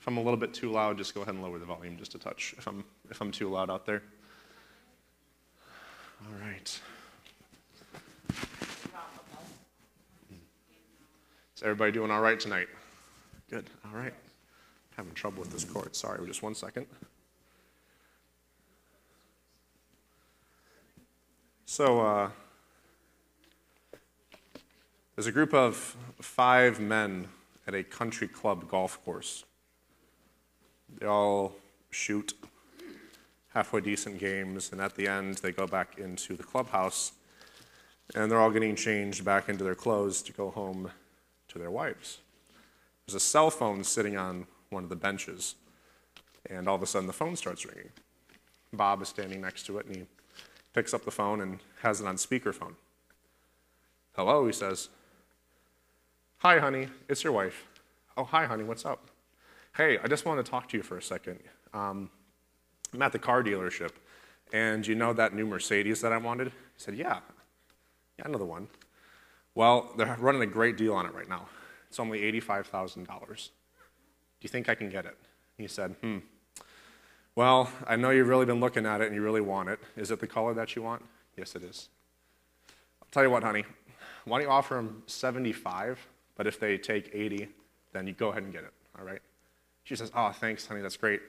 If I'm a little bit too loud, just go ahead and lower the volume just a touch if I'm, if I'm too loud out there. All right. Is everybody doing all right tonight? Good. All right. Having trouble with this cord. Sorry, just one second. So, uh, there's a group of five men at a country club golf course. They all shoot halfway decent games, and at the end, they go back into the clubhouse and they're all getting changed back into their clothes to go home to their wives. There's a cell phone sitting on one of the benches, and all of a sudden the phone starts ringing. Bob is standing next to it, and he picks up the phone and has it on speakerphone. Hello, he says. Hi, honey, it's your wife. Oh, hi, honey, what's up? Hey, I just wanted to talk to you for a second. Um, I'm at the car dealership, and you know that new Mercedes that I wanted? He said, Yeah. Yeah, the one. Well, they're running a great deal on it right now. It's only $85,000. Do you think I can get it? He said, Hmm. Well, I know you've really been looking at it and you really want it. Is it the color that you want? Yes, it is. I'll tell you what, honey. Why don't you offer them 75, but if they take 80, then you go ahead and get it, all right? She says, Oh, thanks, honey, that's great.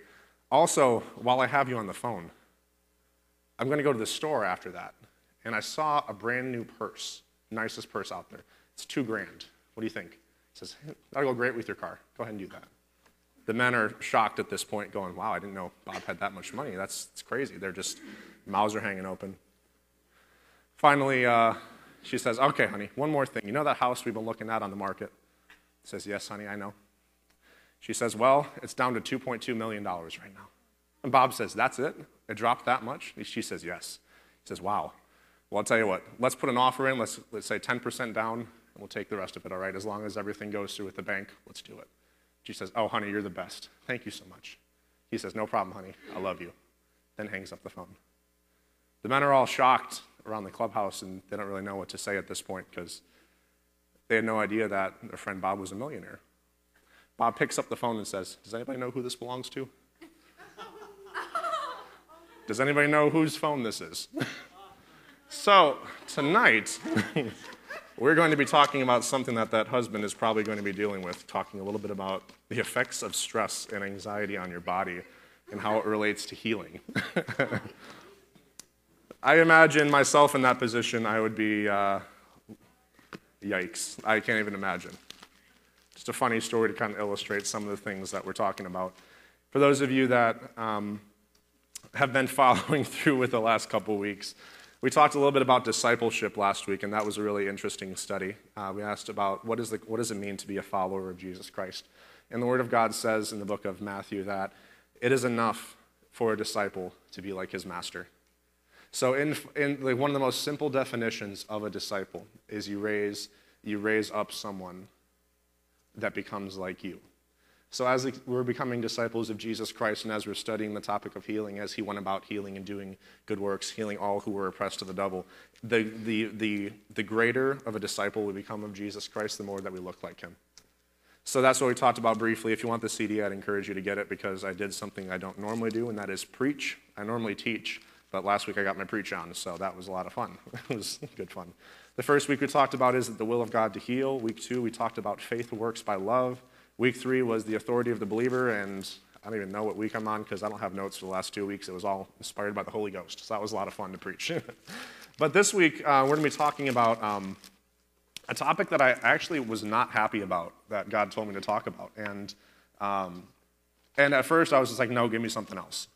Also, while I have you on the phone, I'm going to go to the store after that, and I saw a brand new purse, nicest purse out there. It's two grand. What do you think? He says, That'll go great with your car. Go ahead and do that. The men are shocked at this point, going, Wow, I didn't know Bob had that much money. That's, that's crazy. They're just, mouths are hanging open. Finally, uh, she says, Okay, honey, one more thing. You know that house we've been looking at on the market? He says, Yes, honey, I know. She says, Well, it's down to $2.2 million right now. And Bob says, That's it? It dropped that much? She says, Yes. He says, Wow. Well, I'll tell you what, let's put an offer in. Let's, let's say 10% down, and we'll take the rest of it, all right? As long as everything goes through with the bank, let's do it. She says, Oh, honey, you're the best. Thank you so much. He says, No problem, honey. I love you. Then hangs up the phone. The men are all shocked around the clubhouse, and they don't really know what to say at this point because they had no idea that their friend Bob was a millionaire. Bob picks up the phone and says, Does anybody know who this belongs to? Does anybody know whose phone this is? so, tonight, we're going to be talking about something that that husband is probably going to be dealing with, talking a little bit about the effects of stress and anxiety on your body and how it relates to healing. I imagine myself in that position, I would be, uh, yikes. I can't even imagine. Just a funny story to kind of illustrate some of the things that we're talking about. For those of you that um, have been following through with the last couple weeks, we talked a little bit about discipleship last week, and that was a really interesting study. Uh, we asked about what, is the, what does it mean to be a follower of Jesus Christ. And the Word of God says in the book of Matthew that it is enough for a disciple to be like his master. So, in, in like one of the most simple definitions of a disciple is you raise, you raise up someone that becomes like you. So, as we're becoming disciples of Jesus Christ, and as we're studying the topic of healing, as he went about healing and doing good works, healing all who were oppressed of the devil, the, the, the, the greater of a disciple we become of Jesus Christ, the more that we look like him. So, that's what we talked about briefly. If you want the CD, I'd encourage you to get it because I did something I don't normally do, and that is preach. I normally teach, but last week I got my preach on, so that was a lot of fun. it was good fun. The first week we talked about is the will of God to heal. Week two, we talked about faith works by love. Week three was the authority of the believer, and I don't even know what week I'm on because I don't have notes for the last two weeks. It was all inspired by the Holy Ghost, so that was a lot of fun to preach. but this week, uh, we're going to be talking about um, a topic that I actually was not happy about that God told me to talk about. And, um, and at first, I was just like, no, give me something else.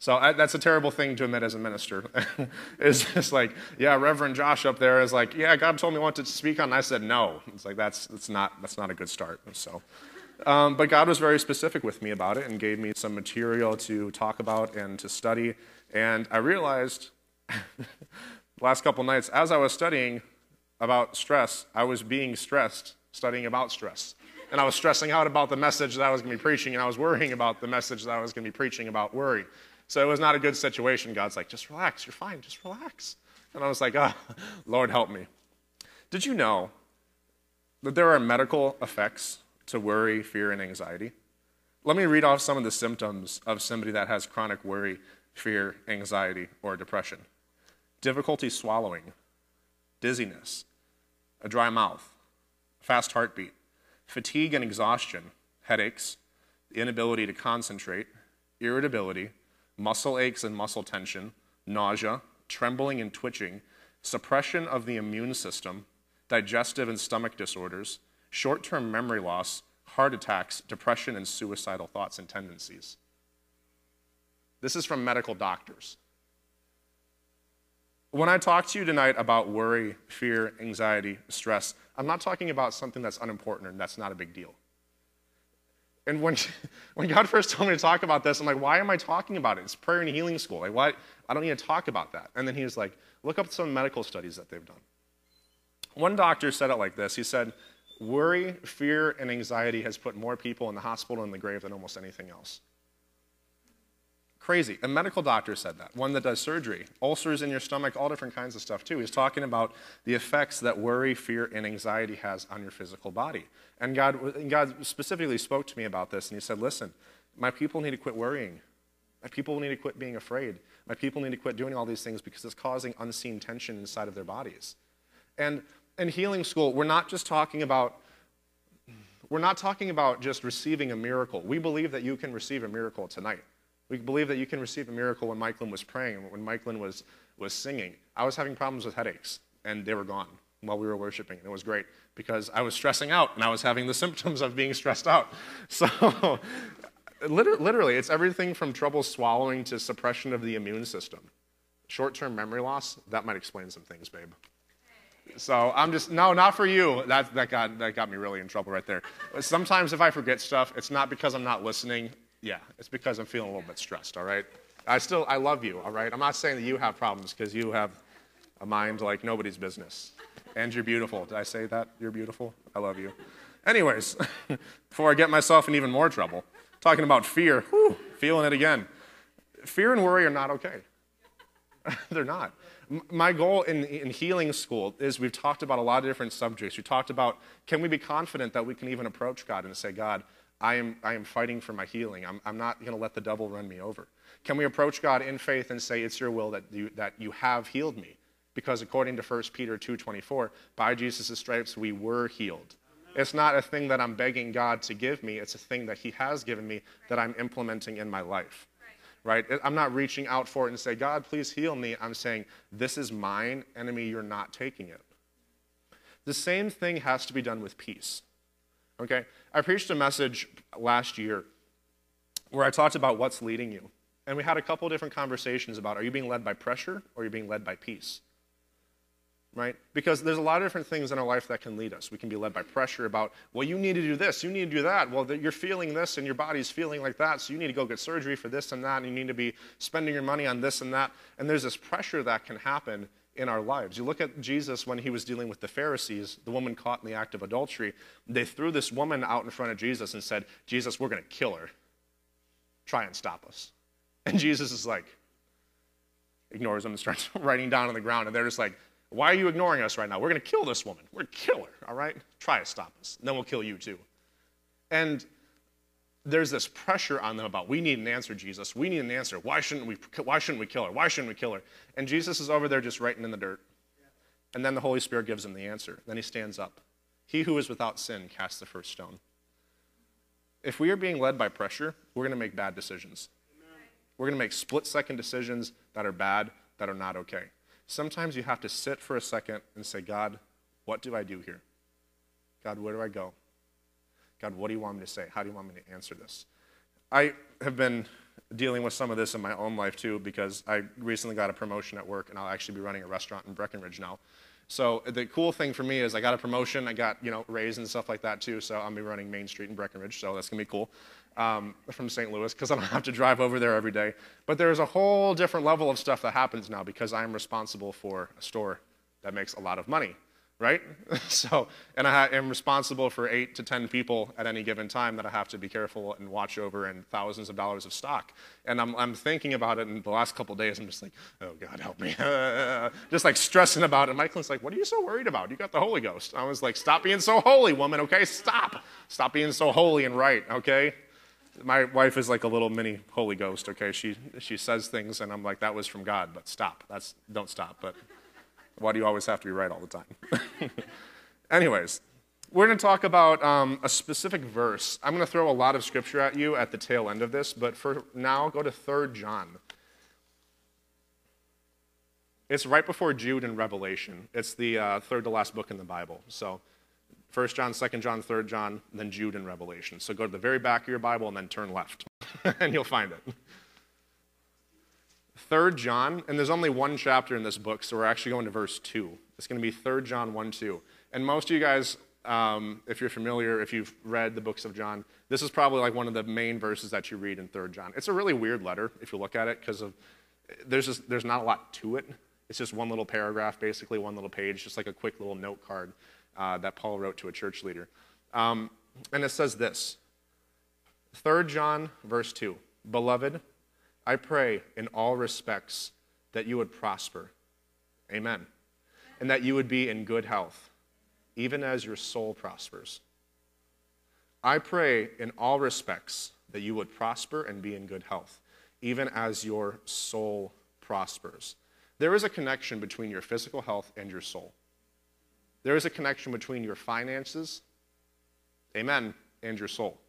So I, that's a terrible thing to admit as a minister. it's just like, yeah, Reverend Josh up there is like, yeah, God told me what to speak on. And I said no. It's like that's that's not that's not a good start. So, um, but God was very specific with me about it and gave me some material to talk about and to study. And I realized last couple nights as I was studying about stress, I was being stressed studying about stress. And I was stressing out about the message that I was going to be preaching, and I was worrying about the message that I was going to be preaching about worry. So it was not a good situation. God's like, just relax, you're fine, just relax. And I was like, oh, Lord, help me. Did you know that there are medical effects to worry, fear, and anxiety? Let me read off some of the symptoms of somebody that has chronic worry, fear, anxiety, or depression difficulty swallowing, dizziness, a dry mouth, fast heartbeat, fatigue and exhaustion, headaches, the inability to concentrate, irritability, muscle aches and muscle tension, nausea, trembling and twitching, suppression of the immune system, digestive and stomach disorders, short term memory loss, heart attacks, depression, and suicidal thoughts and tendencies. This is from medical doctors. When I talk to you tonight about worry, fear, anxiety, stress, I'm not talking about something that's unimportant and that's not a big deal. And when, when God first told me to talk about this, I'm like, why am I talking about it? It's prayer and healing school. Like, why? I don't need to talk about that. And then he was like, look up some medical studies that they've done. One doctor said it like this He said, worry, fear, and anxiety has put more people in the hospital and the grave than almost anything else. Crazy. A medical doctor said that, one that does surgery, ulcers in your stomach, all different kinds of stuff too. He's talking about the effects that worry, fear, and anxiety has on your physical body. And God, and God specifically spoke to me about this, and He said, Listen, my people need to quit worrying. My people need to quit being afraid. My people need to quit doing all these things because it's causing unseen tension inside of their bodies. And in healing school, we're not just talking about we're not talking about just receiving a miracle. We believe that you can receive a miracle tonight. We believe that you can receive a miracle when Michaelin was praying, when Michaelin was, was singing. I was having problems with headaches, and they were gone while we were worshiping, and it was great because I was stressing out, and I was having the symptoms of being stressed out. So, literally, it's everything from trouble swallowing to suppression of the immune system. Short term memory loss, that might explain some things, babe. So I'm just, no, not for you. That, that, got, that got me really in trouble right there. Sometimes if I forget stuff, it's not because I'm not listening. Yeah, it's because I'm feeling a little bit stressed, all right? I still, I love you, all right? I'm not saying that you have problems because you have a mind like nobody's business. And you're beautiful. Did I say that? You're beautiful? I love you. Anyways, before I get myself in even more trouble, talking about fear, whew, feeling it again. Fear and worry are not okay. They're not. My goal in, in healing school is we've talked about a lot of different subjects. We talked about can we be confident that we can even approach God and say, God, I am, I am fighting for my healing. I'm, I'm not going to let the devil run me over. Can we approach God in faith and say, It's your will that you, that you have healed me? Because according to 1 Peter 2.24, by Jesus' stripes we were healed. It's not a thing that I'm begging God to give me, it's a thing that He has given me that I'm implementing in my life. Right? I'm not reaching out for it and say, God, please heal me. I'm saying, This is mine, enemy, you're not taking it. The same thing has to be done with peace. Okay? I preached a message last year where I talked about what's leading you. And we had a couple different conversations about are you being led by pressure or are you being led by peace? Right? Because there's a lot of different things in our life that can lead us. We can be led by pressure about, well, you need to do this, you need to do that. Well, you're feeling this and your body's feeling like that, so you need to go get surgery for this and that, and you need to be spending your money on this and that. And there's this pressure that can happen in our lives. You look at Jesus when he was dealing with the Pharisees, the woman caught in the act of adultery. They threw this woman out in front of Jesus and said, Jesus, we're going to kill her. Try and stop us. And Jesus is like, ignores them and starts writing down on the ground. And they're just like, why are you ignoring us right now? We're going to kill this woman. We're going to kill her, all right? Try to stop us. And then we'll kill you too. And there's this pressure on them about we need an answer jesus. We need an answer. Why shouldn't we why shouldn't we kill her? Why shouldn't we kill her? And jesus is over there just writing in the dirt. And then the holy spirit gives him the answer. Then he stands up. He who is without sin casts the first stone. If we are being led by pressure we're going to make bad decisions. We're going to make split second decisions that are bad that are not okay. Sometimes you have to sit for a second and say god what do i do here? God where do i go God, what do you want me to say? How do you want me to answer this? I have been dealing with some of this in my own life too because I recently got a promotion at work and I'll actually be running a restaurant in Breckenridge now. So the cool thing for me is I got a promotion, I got you know raise and stuff like that too. So I'll be running Main Street in Breckenridge, so that's gonna be cool um, from St. Louis because I don't have to drive over there every day. But there's a whole different level of stuff that happens now because I'm responsible for a store that makes a lot of money right? so, and I am responsible for eight to 10 people at any given time that I have to be careful and watch over and thousands of dollars of stock. And I'm, I'm thinking about it in the last couple days. I'm just like, oh, God, help me. just like stressing about it. And Michaelin's like, what are you so worried about? You got the Holy Ghost. I was like, stop being so holy, woman, okay? Stop. Stop being so holy and right, okay? My wife is like a little mini Holy Ghost, okay? She, she says things, and I'm like, that was from God, but stop. That's, don't stop. But why do you always have to be right all the time? Anyways, we're going to talk about um, a specific verse. I'm going to throw a lot of scripture at you at the tail end of this, but for now, go to 3 John. It's right before Jude and Revelation. It's the uh, third to last book in the Bible. So 1 John, 2 John, 3 John, then Jude and Revelation. So go to the very back of your Bible and then turn left, and you'll find it. 3 John, and there's only one chapter in this book, so we're actually going to verse 2. It's going to be 3 John 1 2. And most of you guys, um, if you're familiar, if you've read the books of John, this is probably like one of the main verses that you read in 3 John. It's a really weird letter if you look at it because there's just, there's not a lot to it. It's just one little paragraph, basically one little page, just like a quick little note card uh, that Paul wrote to a church leader. Um, and it says this 3 John, verse 2 Beloved, I pray in all respects that you would prosper. Amen. And that you would be in good health, even as your soul prospers. I pray in all respects that you would prosper and be in good health, even as your soul prospers. There is a connection between your physical health and your soul. There is a connection between your finances, amen, and your soul.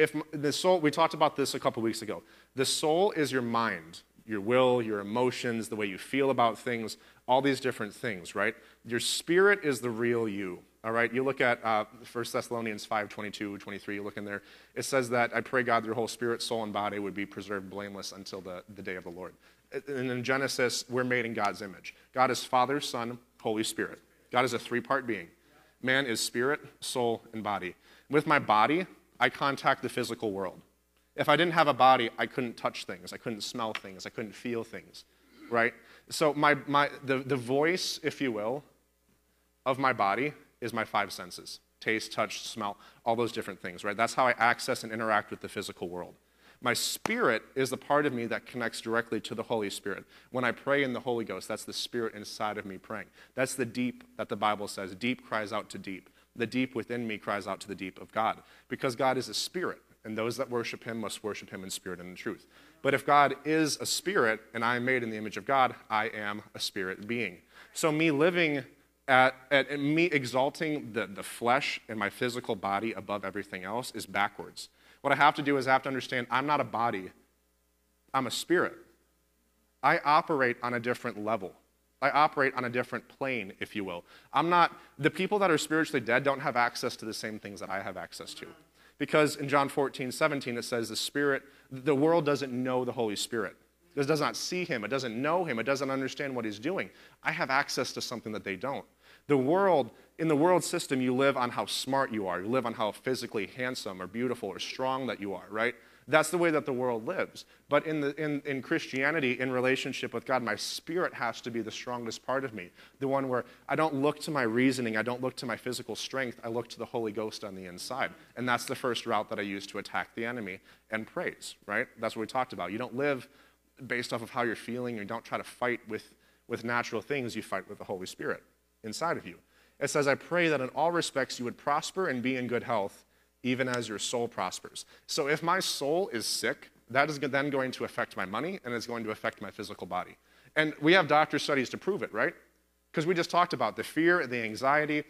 If the soul, we talked about this a couple weeks ago. The soul is your mind, your will, your emotions, the way you feel about things, all these different things, right? Your spirit is the real you. All right, you look at uh, 1 Thessalonians 5 22, 23, you look in there. It says that I pray God your whole spirit, soul, and body would be preserved blameless until the, the day of the Lord. And in Genesis, we're made in God's image. God is Father, Son, Holy Spirit. God is a three part being. Man is spirit, soul, and body. With my body, I contact the physical world. If I didn't have a body, I couldn't touch things, I couldn't smell things, I couldn't feel things, right? So, my, my, the, the voice, if you will, of my body is my five senses taste, touch, smell, all those different things, right? That's how I access and interact with the physical world. My spirit is the part of me that connects directly to the Holy Spirit. When I pray in the Holy Ghost, that's the spirit inside of me praying. That's the deep that the Bible says. Deep cries out to deep. The deep within me cries out to the deep of God. Because God is a spirit, and those that worship him must worship him in spirit and in truth. But if God is a spirit, and I am made in the image of God, I am a spirit being. So me living at, at, at me exalting the, the flesh and my physical body above everything else is backwards. What I have to do is I have to understand I'm not a body, I'm a spirit. I operate on a different level. I operate on a different plane, if you will. I'm not, the people that are spiritually dead don't have access to the same things that I have access to. Because in John 14, 17, it says the Spirit, the world doesn't know the Holy Spirit. It does not see him. It doesn't know him. It doesn't understand what he's doing. I have access to something that they don't. The world, in the world system, you live on how smart you are. You live on how physically handsome or beautiful or strong that you are, right? That's the way that the world lives. But in, the, in, in Christianity, in relationship with God, my spirit has to be the strongest part of me. The one where I don't look to my reasoning, I don't look to my physical strength, I look to the Holy Ghost on the inside. And that's the first route that I use to attack the enemy and praise, right? That's what we talked about. You don't live based off of how you're feeling, you don't try to fight with, with natural things, you fight with the Holy Spirit inside of you. It says, I pray that in all respects you would prosper and be in good health, even as your soul prospers. So if my soul is sick, that is then going to affect my money and it's going to affect my physical body. And we have doctor studies to prove it, right? Because we just talked about the fear, the anxiety,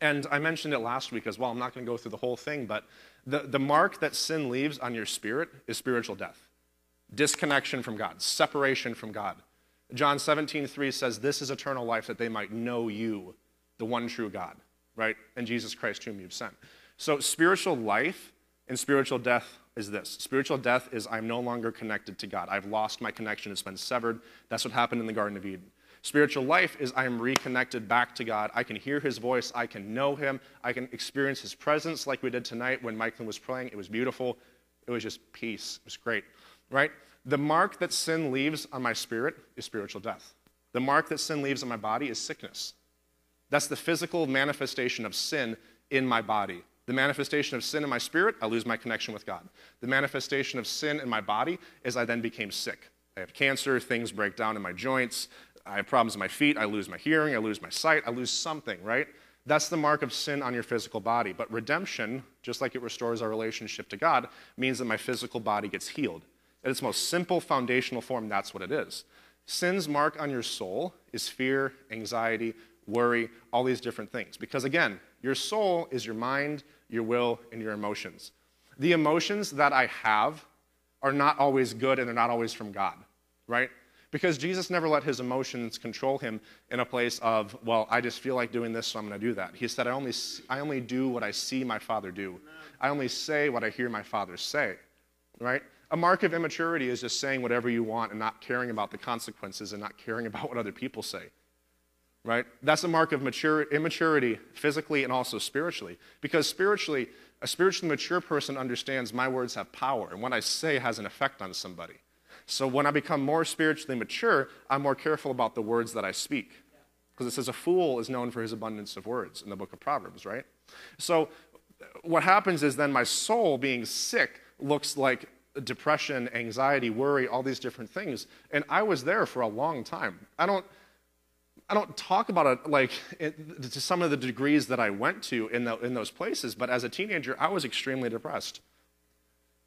and I mentioned it last week as well. I'm not going to go through the whole thing, but the, the mark that sin leaves on your spirit is spiritual death, disconnection from God, separation from God. John 17, 3 says, This is eternal life, that they might know you, the one true God, right? And Jesus Christ, whom you've sent. So, spiritual life and spiritual death is this spiritual death is I'm no longer connected to God. I've lost my connection, it's been severed. That's what happened in the Garden of Eden. Spiritual life is I am reconnected back to God. I can hear his voice. I can know him. I can experience his presence like we did tonight when Michael was praying. It was beautiful. It was just peace. It was great, right? The mark that sin leaves on my spirit is spiritual death. The mark that sin leaves on my body is sickness. That's the physical manifestation of sin in my body. The manifestation of sin in my spirit, I lose my connection with God. The manifestation of sin in my body is I then became sick. I have cancer, things break down in my joints, I have problems in my feet, I lose my hearing, I lose my sight, I lose something, right? That's the mark of sin on your physical body. But redemption, just like it restores our relationship to God, means that my physical body gets healed. At its most simple foundational form, that's what it is. Sin's mark on your soul is fear, anxiety, worry, all these different things. Because again, your soul is your mind, your will, and your emotions. The emotions that I have are not always good and they're not always from God, right? Because Jesus never let his emotions control him in a place of, well, I just feel like doing this, so I'm going to do that. He said, I only, I only do what I see my Father do. I only say what I hear my Father say, right? A mark of immaturity is just saying whatever you want and not caring about the consequences and not caring about what other people say, right? That's a mark of mature, immaturity, physically and also spiritually. Because spiritually, a spiritually mature person understands my words have power, and what I say has an effect on somebody. So when I become more spiritually mature, I'm more careful about the words that I speak. Because it says a fool is known for his abundance of words in the book of Proverbs, right? So what happens is then my soul being sick looks like depression, anxiety, worry, all these different things. And I was there for a long time. I don't I don't talk about it like it, to some of the degrees that I went to in, the, in those places, but as a teenager, I was extremely depressed.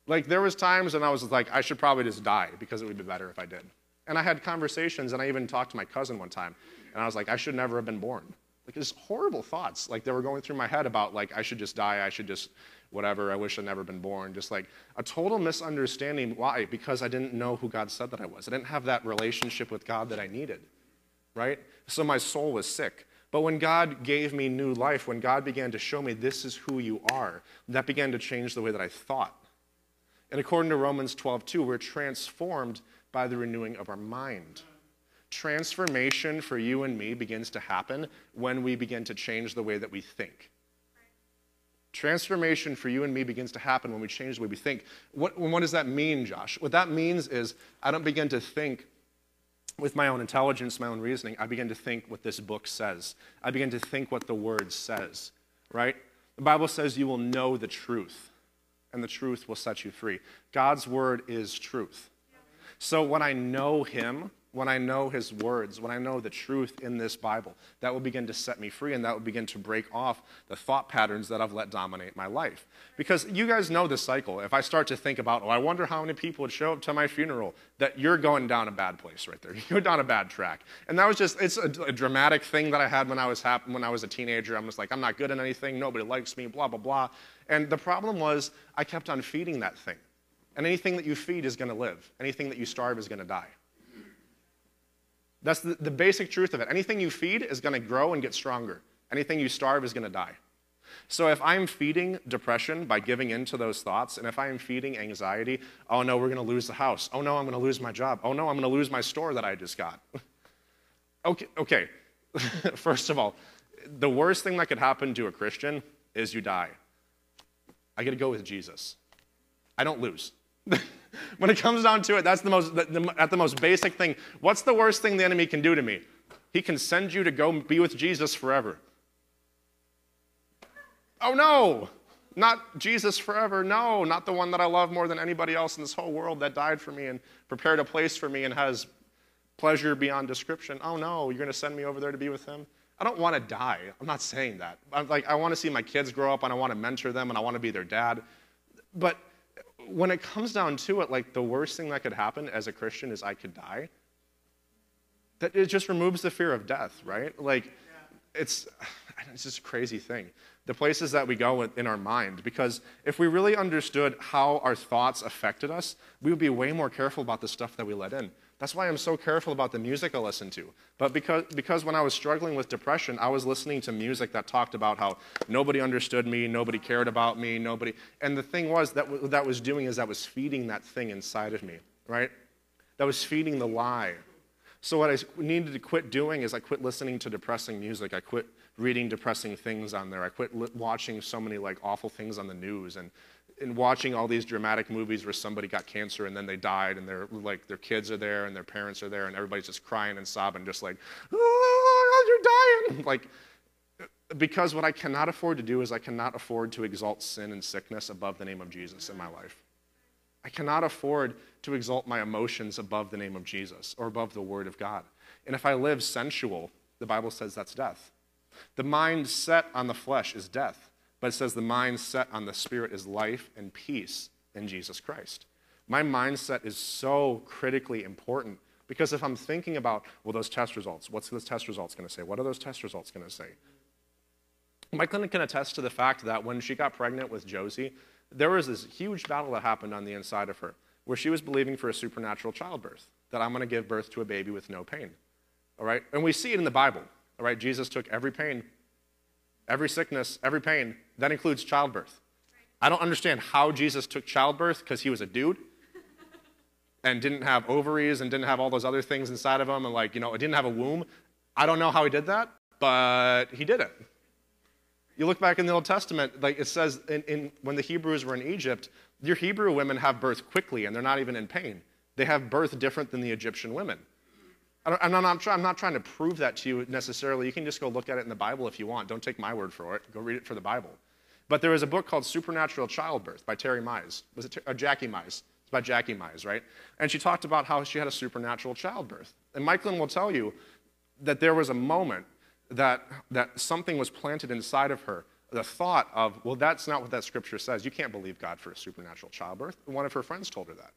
Like there was times when I was like, I should probably just die because it would be better if I did. And I had conversations, and I even talked to my cousin one time, and I was like, I should never have been born. Like just horrible thoughts, like they were going through my head about like I should just die, I should just whatever, I wish I'd never been born. Just like a total misunderstanding. Why? Because I didn't know who God said that I was. I didn't have that relationship with God that I needed, right? So my soul was sick. But when God gave me new life, when God began to show me this is who you are, that began to change the way that I thought. And according to Romans 12, 2, we're transformed by the renewing of our mind. Transformation for you and me begins to happen when we begin to change the way that we think. Transformation for you and me begins to happen when we change the way we think. What, what does that mean, Josh? What that means is I don't begin to think with my own intelligence, my own reasoning. I begin to think what this book says. I begin to think what the word says, right? The Bible says you will know the truth and the truth will set you free. God's word is truth. So when I know Him, when I know His words, when I know the truth in this Bible, that will begin to set me free and that will begin to break off the thought patterns that I've let dominate my life. Because you guys know the cycle. If I start to think about, oh, I wonder how many people would show up to my funeral, that you're going down a bad place right there. You're down a bad track. And that was just, it's a, a dramatic thing that I had when I was hap- when I was a teenager. I'm just like, I'm not good at anything, nobody likes me, blah, blah, blah. And the problem was, I kept on feeding that thing. And anything that you feed is going to live, anything that you starve is going to die. That's the, the basic truth of it. Anything you feed is going to grow and get stronger. Anything you starve is going to die. So if I'm feeding depression by giving in to those thoughts, and if I'm feeding anxiety, oh no, we're going to lose the house. Oh no, I'm going to lose my job. Oh no, I'm going to lose my store that I just got. okay, okay. First of all, the worst thing that could happen to a Christian is you die. I get to go with Jesus. I don't lose. when it comes down to it, that's the most, the, the, at the most basic thing. What's the worst thing the enemy can do to me? He can send you to go be with Jesus forever. Oh no, not Jesus forever. No, not the one that I love more than anybody else in this whole world that died for me and prepared a place for me and has pleasure beyond description. Oh no, you're going to send me over there to be with him? I don't want to die. I'm not saying that. I'm like, I want to see my kids grow up and I want to mentor them and I want to be their dad. But when it comes down to it, like the worst thing that could happen as a Christian is I could die. That it just removes the fear of death, right? Like it's it's just a crazy thing. The places that we go in our mind, because if we really understood how our thoughts affected us, we would be way more careful about the stuff that we let in. That's why I'm so careful about the music I listen to. But because, because when I was struggling with depression, I was listening to music that talked about how nobody understood me, nobody cared about me, nobody. And the thing was, that what that was doing is that was feeding that thing inside of me, right? That was feeding the lie. So what I needed to quit doing is I quit listening to depressing music. I quit reading depressing things on there. I quit watching so many like awful things on the news and in watching all these dramatic movies where somebody got cancer and then they died and like their kids are there and their parents are there and everybody's just crying and sobbing just like oh, you're dying. Like because what i cannot afford to do is i cannot afford to exalt sin and sickness above the name of jesus in my life. I cannot afford to exalt my emotions above the name of jesus or above the word of god. And if i live sensual the bible says that's death. The mind set on the flesh is death, but it says the mind set on the spirit is life and peace in Jesus Christ. My mindset is so critically important because if I'm thinking about, well, those test results, what's those test results going to say? What are those test results going to say? Michaelin can attest to the fact that when she got pregnant with Josie, there was this huge battle that happened on the inside of her where she was believing for a supernatural childbirth, that I'm going to give birth to a baby with no pain. All right? And we see it in the Bible. All right? Jesus took every pain, every sickness, every pain. That includes childbirth. I don't understand how Jesus took childbirth because he was a dude and didn't have ovaries and didn't have all those other things inside of him and like, you know, it didn't have a womb. I don't know how he did that, but he did it. You look back in the Old Testament, like it says in, in, when the Hebrews were in Egypt, your Hebrew women have birth quickly and they're not even in pain. They have birth different than the Egyptian women. I'm not, I'm not trying to prove that to you necessarily. You can just go look at it in the Bible if you want. Don't take my word for it. Go read it for the Bible. But there was a book called Supernatural Childbirth by Terry Mize. Was it uh, Jackie Mize? It's by Jackie Mize, right? And she talked about how she had a supernatural childbirth. And Michaelin will tell you that there was a moment that, that something was planted inside of her. The thought of, well, that's not what that scripture says. You can't believe God for a supernatural childbirth. One of her friends told her that.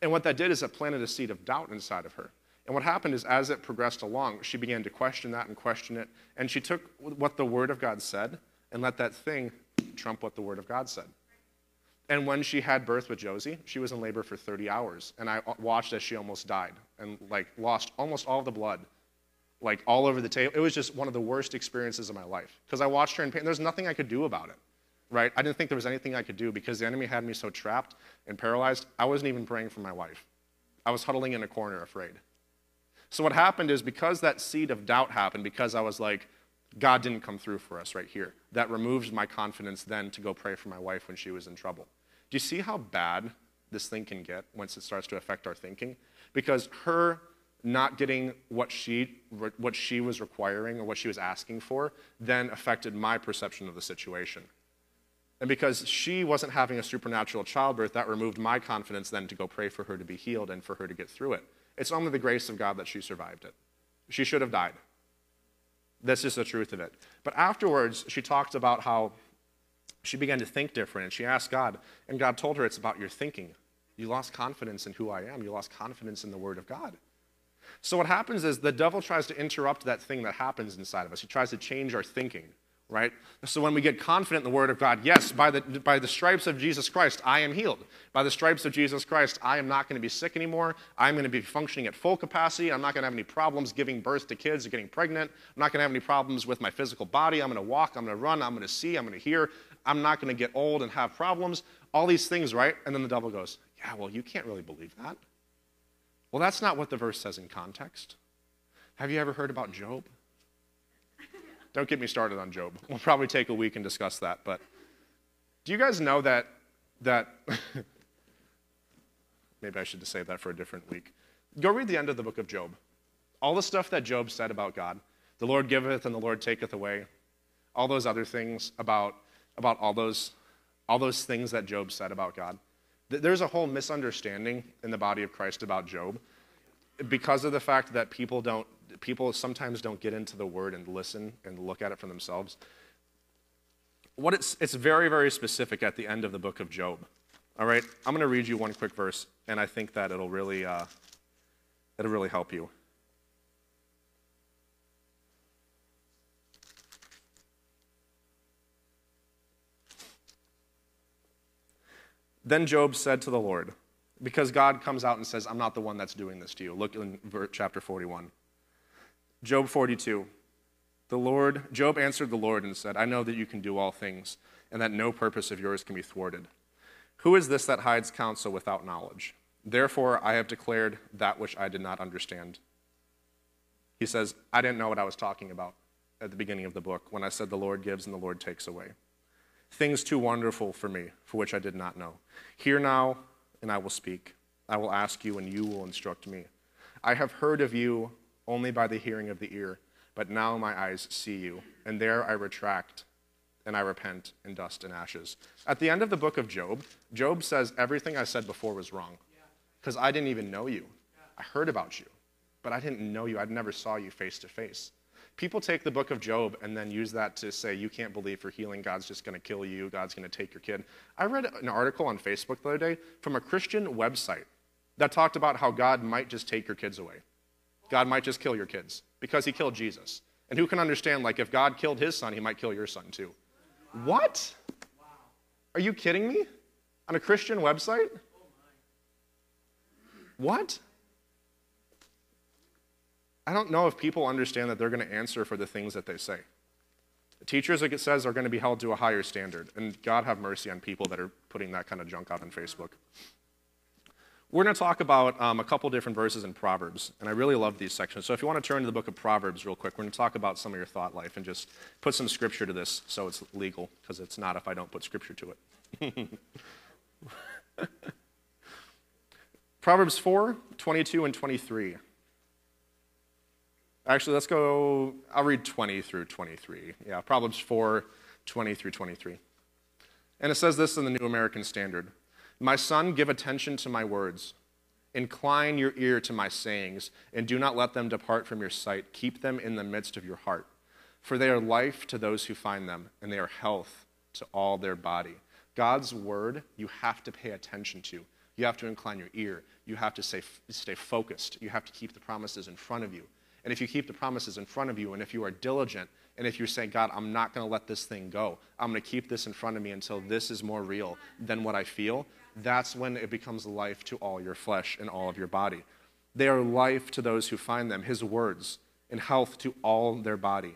And what that did is it planted a seed of doubt inside of her. And what happened is, as it progressed along, she began to question that and question it. And she took what the Word of God said and let that thing trump what the Word of God said. And when she had birth with Josie, she was in labor for 30 hours. And I watched as she almost died and like lost almost all the blood, like all over the table. It was just one of the worst experiences of my life because I watched her in pain. There's nothing I could do about it, right? I didn't think there was anything I could do because the enemy had me so trapped and paralyzed. I wasn't even praying for my wife. I was huddling in a corner afraid. So what happened is because that seed of doubt happened, because I was like, God didn't come through for us right here, that removed my confidence then to go pray for my wife when she was in trouble. Do you see how bad this thing can get once it starts to affect our thinking? Because her not getting what she, what she was requiring or what she was asking for then affected my perception of the situation. And because she wasn't having a supernatural childbirth, that removed my confidence then to go pray for her to be healed and for her to get through it. It's only the grace of God that she survived it. She should have died. That's just the truth of it. But afterwards, she talked about how she began to think different and she asked God, and God told her it's about your thinking. You lost confidence in who I am, you lost confidence in the Word of God. So, what happens is the devil tries to interrupt that thing that happens inside of us. He tries to change our thinking right? So when we get confident in the Word of God, yes, by the, by the stripes of Jesus Christ, I am healed. By the stripes of Jesus Christ, I am not going to be sick anymore. I'm going to be functioning at full capacity. I'm not going to have any problems giving birth to kids or getting pregnant. I'm not going to have any problems with my physical body. I'm going to walk, I'm going to run, I'm going to see, I'm going to hear. I'm not going to get old and have problems. All these things, right? And then the devil goes, Yeah, well, you can't really believe that. Well, that's not what the verse says in context. Have you ever heard about Job? Don't get me started on Job. We'll probably take a week and discuss that. But do you guys know that that maybe I should save that for a different week. Go read the end of the book of Job. All the stuff that Job said about God, the Lord giveth and the Lord taketh away, all those other things about, about all, those, all those things that Job said about God. There's a whole misunderstanding in the body of Christ about Job because of the fact that people don't people sometimes don't get into the word and listen and look at it for themselves. What it's, it's very, very specific at the end of the book of Job. All right, I'm going to read you one quick verse, and I think that it'll really, uh, it'll really help you. Then Job said to the Lord, because God comes out and says, I'm not the one that's doing this to you. Look in chapter 41. Job 42. The Lord, Job answered the Lord and said, I know that you can do all things, and that no purpose of yours can be thwarted. Who is this that hides counsel without knowledge? Therefore, I have declared that which I did not understand. He says, I didn't know what I was talking about at the beginning of the book when I said, The Lord gives and the Lord takes away. Things too wonderful for me, for which I did not know. Hear now, and I will speak. I will ask you, and you will instruct me. I have heard of you only by the hearing of the ear, but now my eyes see you, and there I retract and I repent in dust and ashes. At the end of the book of Job, Job says everything I said before was wrong because I didn't even know you. I heard about you, but I didn't know you. I never saw you face to face. People take the book of Job and then use that to say, you can't believe for healing, God's just going to kill you, God's going to take your kid. I read an article on Facebook the other day from a Christian website that talked about how God might just take your kids away. God might just kill your kids because he killed Jesus. And who can understand, like, if God killed his son, he might kill your son too? What? Are you kidding me? On a Christian website? What? I don't know if people understand that they're going to answer for the things that they say. Teachers, like it says, are going to be held to a higher standard. And God have mercy on people that are putting that kind of junk out on Facebook. We're going to talk about um, a couple different verses in Proverbs, and I really love these sections. So if you want to turn to the book of Proverbs real quick, we're going to talk about some of your thought life and just put some scripture to this so it's legal, because it's not if I don't put scripture to it. Proverbs 4 22 and 23. Actually, let's go, I'll read 20 through 23. Yeah, Proverbs 4, 20 through 23. And it says this in the New American Standard My son, give attention to my words. Incline your ear to my sayings, and do not let them depart from your sight. Keep them in the midst of your heart. For they are life to those who find them, and they are health to all their body. God's word, you have to pay attention to. You have to incline your ear. You have to stay, stay focused. You have to keep the promises in front of you. And if you keep the promises in front of you, and if you are diligent, and if you're saying, God, I'm not going to let this thing go, I'm going to keep this in front of me until this is more real than what I feel, that's when it becomes life to all your flesh and all of your body. They are life to those who find them, his words, and health to all their body.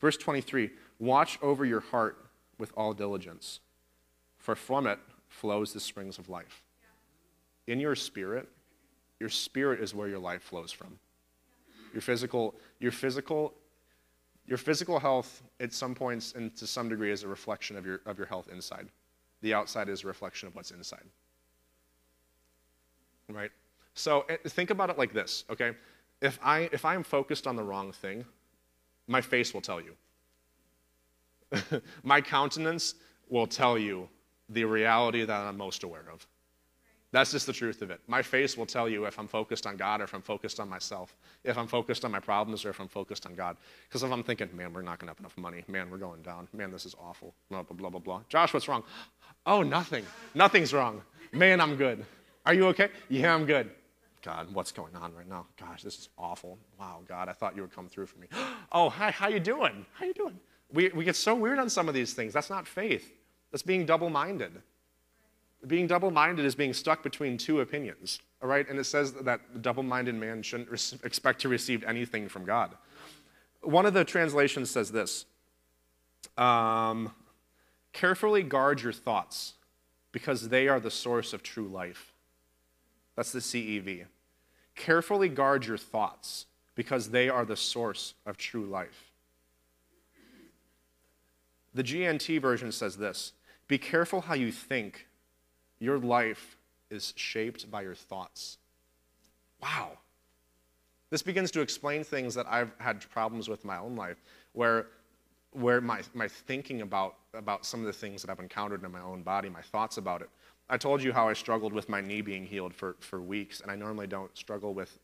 Verse 23 Watch over your heart with all diligence, for from it flows the springs of life. In your spirit, your spirit is where your life flows from. Your physical, your physical, your physical health at some points and to some degree is a reflection of your, of your health inside. The outside is a reflection of what's inside. Right? So eh, think about it like this, okay? If I if I'm focused on the wrong thing, my face will tell you. my countenance will tell you the reality that I'm most aware of. That's just the truth of it. My face will tell you if I'm focused on God or if I'm focused on myself, if I'm focused on my problems or if I'm focused on God. Because if I'm thinking, man, we're not to have enough money, man, we're going down, man, this is awful, blah, blah, blah, blah, blah. Josh, what's wrong? Oh, nothing. Nothing's wrong. Man, I'm good. Are you okay? Yeah, I'm good. God, what's going on right now? Gosh, this is awful. Wow, God, I thought you would come through for me. Oh, hi, how you doing? How you doing? We, we get so weird on some of these things. That's not faith. That's being double-minded being double minded is being stuck between two opinions, all right? And it says that the double minded man shouldn't re- expect to receive anything from God. One of the translations says this um, Carefully guard your thoughts because they are the source of true life. That's the CEV. Carefully guard your thoughts because they are the source of true life. The GNT version says this Be careful how you think your life is shaped by your thoughts. Wow. This begins to explain things that I've had problems with in my own life, where, where my, my thinking about, about some of the things that I've encountered in my own body, my thoughts about it. I told you how I struggled with my knee being healed for, for weeks, and I normally don't struggle with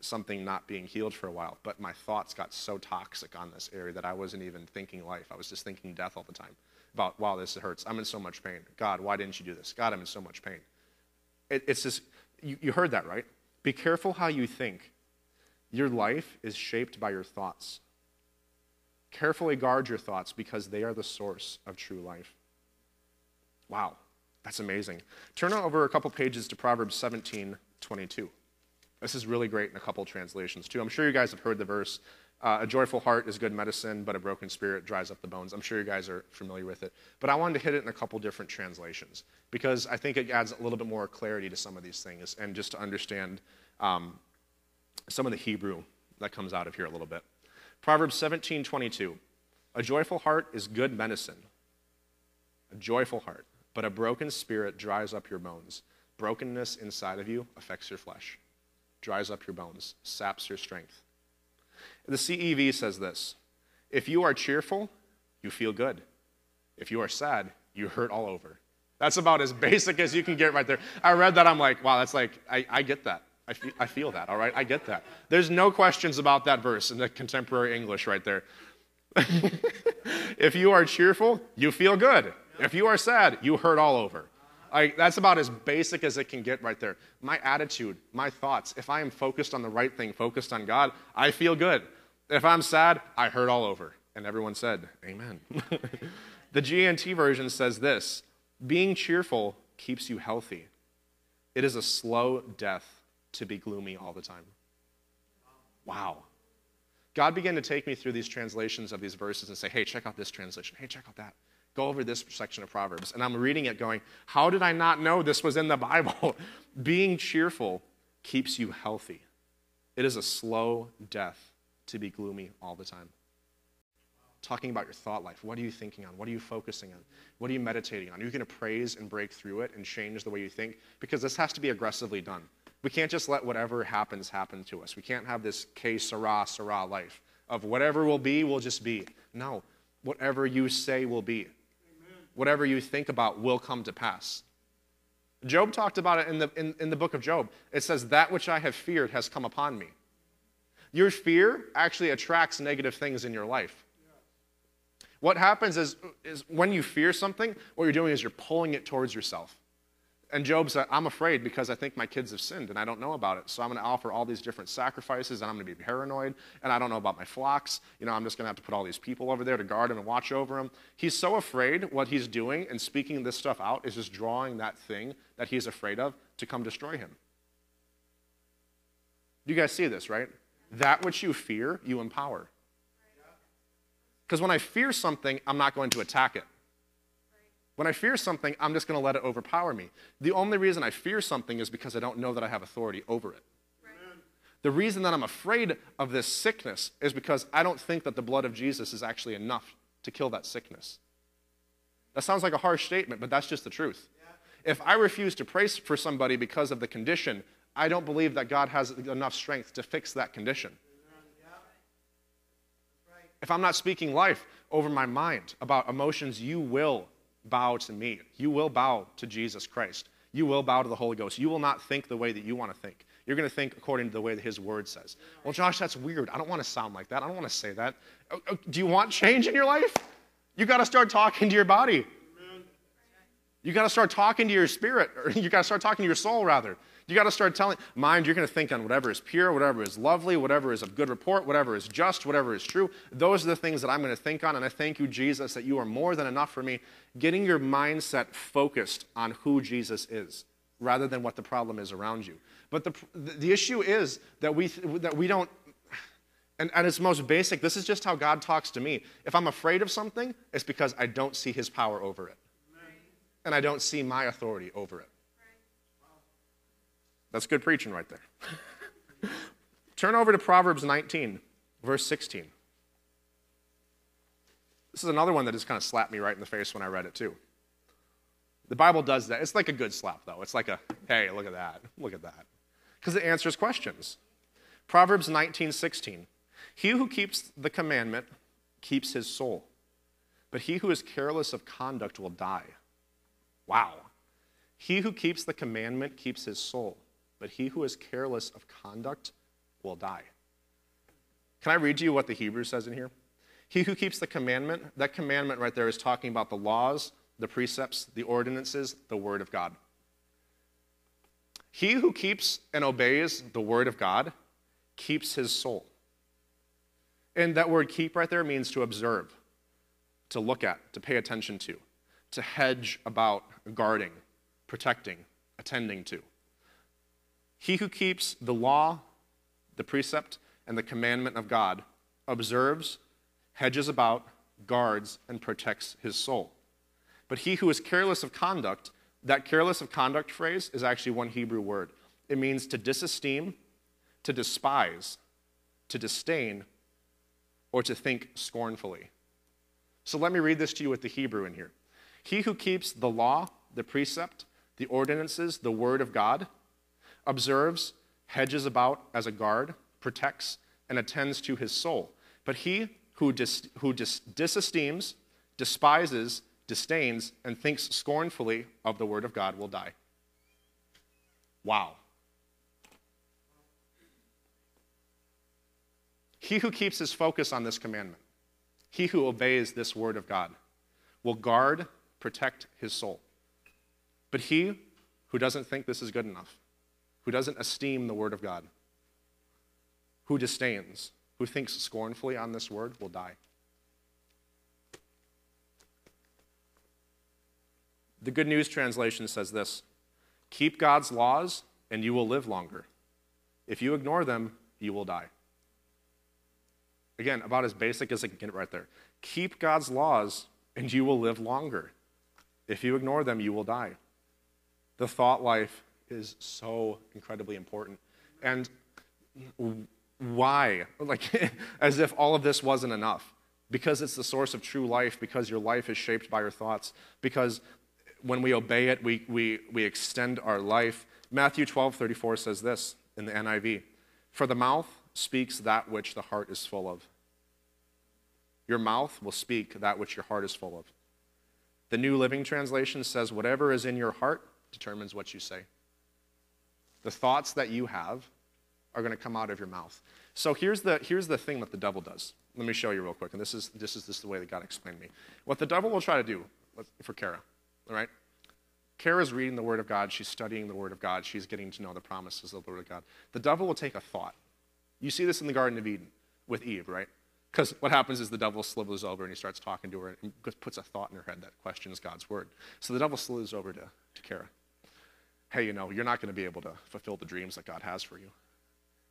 something not being healed for a while, but my thoughts got so toxic on this area that I wasn't even thinking life. I was just thinking death all the time about, wow, this hurts. I'm in so much pain. God, why didn't you do this? God, I'm in so much pain. It, it's just, you, you heard that, right? Be careful how you think. Your life is shaped by your thoughts. Carefully guard your thoughts because they are the source of true life. Wow, that's amazing. Turn over a couple pages to Proverbs 17 22. This is really great in a couple translations, too. I'm sure you guys have heard the verse uh, a joyful heart is good medicine, but a broken spirit dries up the bones. I'm sure you guys are familiar with it. But I wanted to hit it in a couple different translations because I think it adds a little bit more clarity to some of these things and just to understand um, some of the Hebrew that comes out of here a little bit. Proverbs 17 22. A joyful heart is good medicine. A joyful heart, but a broken spirit dries up your bones. Brokenness inside of you affects your flesh, dries up your bones, saps your strength. The CEV says this If you are cheerful, you feel good. If you are sad, you hurt all over. That's about as basic as you can get right there. I read that, I'm like, wow, that's like, I, I get that. I feel, I feel that, all right? I get that. There's no questions about that verse in the contemporary English right there. if you are cheerful, you feel good. If you are sad, you hurt all over. I, that's about as basic as it can get right there. My attitude, my thoughts, if I am focused on the right thing, focused on God, I feel good. If I'm sad, I hurt all over. And everyone said, Amen. the GNT version says this Being cheerful keeps you healthy. It is a slow death to be gloomy all the time. Wow. God began to take me through these translations of these verses and say, hey, check out this translation. Hey, check out that. Go over this section of Proverbs. And I'm reading it going, how did I not know this was in the Bible? Being cheerful keeps you healthy. It is a slow death to be gloomy all the time. Talking about your thought life. What are you thinking on? What are you focusing on? What are you meditating on? Are you going to praise and break through it and change the way you think? Because this has to be aggressively done. We can't just let whatever happens happen to us. We can't have this que sera sera life of whatever will be, will just be. No, whatever you say will be. Whatever you think about will come to pass. Job talked about it in the, in, in the book of Job. It says, That which I have feared has come upon me. Your fear actually attracts negative things in your life. What happens is, is when you fear something, what you're doing is you're pulling it towards yourself. And Job said, I'm afraid because I think my kids have sinned and I don't know about it. So I'm going to offer all these different sacrifices and I'm going to be paranoid and I don't know about my flocks. You know, I'm just going to have to put all these people over there to guard them and watch over them. He's so afraid what he's doing and speaking this stuff out is just drawing that thing that he's afraid of to come destroy him. You guys see this, right? That which you fear, you empower. Because when I fear something, I'm not going to attack it. When I fear something, I'm just going to let it overpower me. The only reason I fear something is because I don't know that I have authority over it. The reason that I'm afraid of this sickness is because I don't think that the blood of Jesus is actually enough to kill that sickness. That sounds like a harsh statement, but that's just the truth. If I refuse to pray for somebody because of the condition, I don't believe that God has enough strength to fix that condition. If I'm not speaking life over my mind about emotions, you will bow to me. You will bow to Jesus Christ. You will bow to the Holy Ghost. You will not think the way that you want to think. You're going to think according to the way that His Word says. Well, Josh, that's weird. I don't want to sound like that. I don't want to say that. Oh, oh, do you want change in your life? You got to start talking to your body. You got to start talking to your spirit, or you got to start talking to your soul, rather. You got to start telling mind you're going to think on whatever is pure, whatever is lovely, whatever is of good report, whatever is just, whatever is true. Those are the things that I'm going to think on. And I thank you, Jesus, that you are more than enough for me. Getting your mindset focused on who Jesus is rather than what the problem is around you. But the, the issue is that we, that we don't, and at its most basic, this is just how God talks to me. If I'm afraid of something, it's because I don't see his power over it. And I don't see my authority over it. That's good preaching right there. Turn over to Proverbs 19, verse 16. This is another one that just kind of slapped me right in the face when I read it, too. The Bible does that. It's like a good slap, though. It's like a, hey, look at that. Look at that. Because it answers questions. Proverbs 19, 16. He who keeps the commandment keeps his soul, but he who is careless of conduct will die. Wow. He who keeps the commandment keeps his soul, but he who is careless of conduct will die. Can I read you what the Hebrew says in here? He who keeps the commandment, that commandment right there is talking about the laws, the precepts, the ordinances, the word of God. He who keeps and obeys the word of God keeps his soul. And that word keep right there means to observe, to look at, to pay attention to, to hedge about, guarding, protecting, attending to. He who keeps the law, the precept, and the commandment of God observes, hedges about, guards, and protects his soul. But he who is careless of conduct, that careless of conduct phrase is actually one Hebrew word. It means to disesteem, to despise, to disdain, or to think scornfully. So let me read this to you with the Hebrew in here. He who keeps the law, the precept, the ordinances, the word of God, observes, hedges about as a guard, protects, and attends to his soul. But he who, dis, who dis, disesteems, despises, disdains, and thinks scornfully of the word of God will die. Wow. He who keeps his focus on this commandment, he who obeys this word of God, will guard, protect his soul. But he who doesn't think this is good enough, who doesn't esteem the word of God, who disdains, who thinks scornfully on this word, will die. The Good News Translation says this Keep God's laws, and you will live longer. If you ignore them, you will die. Again, about as basic as I can get right there. Keep God's laws, and you will live longer. If you ignore them, you will die. The thought life is so incredibly important. And why? Like, as if all of this wasn't enough. Because it's the source of true life, because your life is shaped by your thoughts, because when we obey it, we, we, we extend our life. Matthew 12 34 says this in the NIV For the mouth speaks that which the heart is full of. Your mouth will speak that which your heart is full of. The New Living Translation says, Whatever is in your heart determines what you say. The thoughts that you have are going to come out of your mouth. So here's the, here's the thing that the devil does. Let me show you real quick. And this is, this is, this is the way that God explained me. What the devil will try to do for Kara, all right? Kara's reading the Word of God. She's studying the Word of God. She's getting to know the promises of the Word of God. The devil will take a thought. You see this in the Garden of Eden with Eve, right? Because what happens is the devil slithers over and he starts talking to her and puts a thought in her head that questions God's Word. So the devil slithers over to, to Kara. Hey, you know, you're not going to be able to fulfill the dreams that God has for you.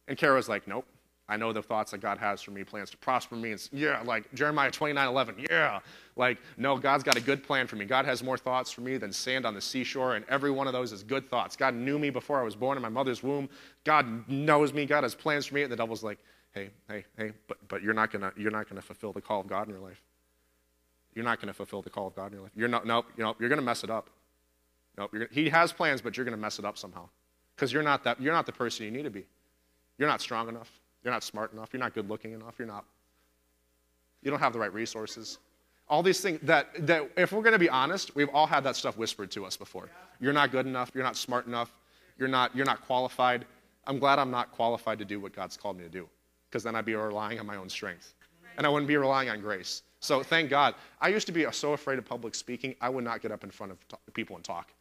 And Kara's like, nope, I know the thoughts that God has for me, plans to prosper me. And yeah, like Jeremiah 29 11, yeah. Like, no, God's got a good plan for me. God has more thoughts for me than sand on the seashore, and every one of those is good thoughts. God knew me before I was born in my mother's womb. God knows me. God has plans for me. And the devil's like, hey, hey, hey, but, but you're not gonna you're not gonna fulfill the call of God in your life. You're not gonna fulfill the call of God in your life. You're not nope, you know, you're gonna mess it up. Nope, he has plans, but you're gonna mess it up somehow. Because you're not that you're not the person you need to be. You're not strong enough. You're not smart enough. You're not good looking enough. You're not. You don't have the right resources. All these things that, that if we're going to be honest, we've all had that stuff whispered to us before. You're not good enough. You're not smart enough. You're not, you're not qualified. I'm glad I'm not qualified to do what God's called me to do because then I'd be relying on my own strength. And I wouldn't be relying on grace. So thank God. I used to be so afraid of public speaking, I would not get up in front of people and talk.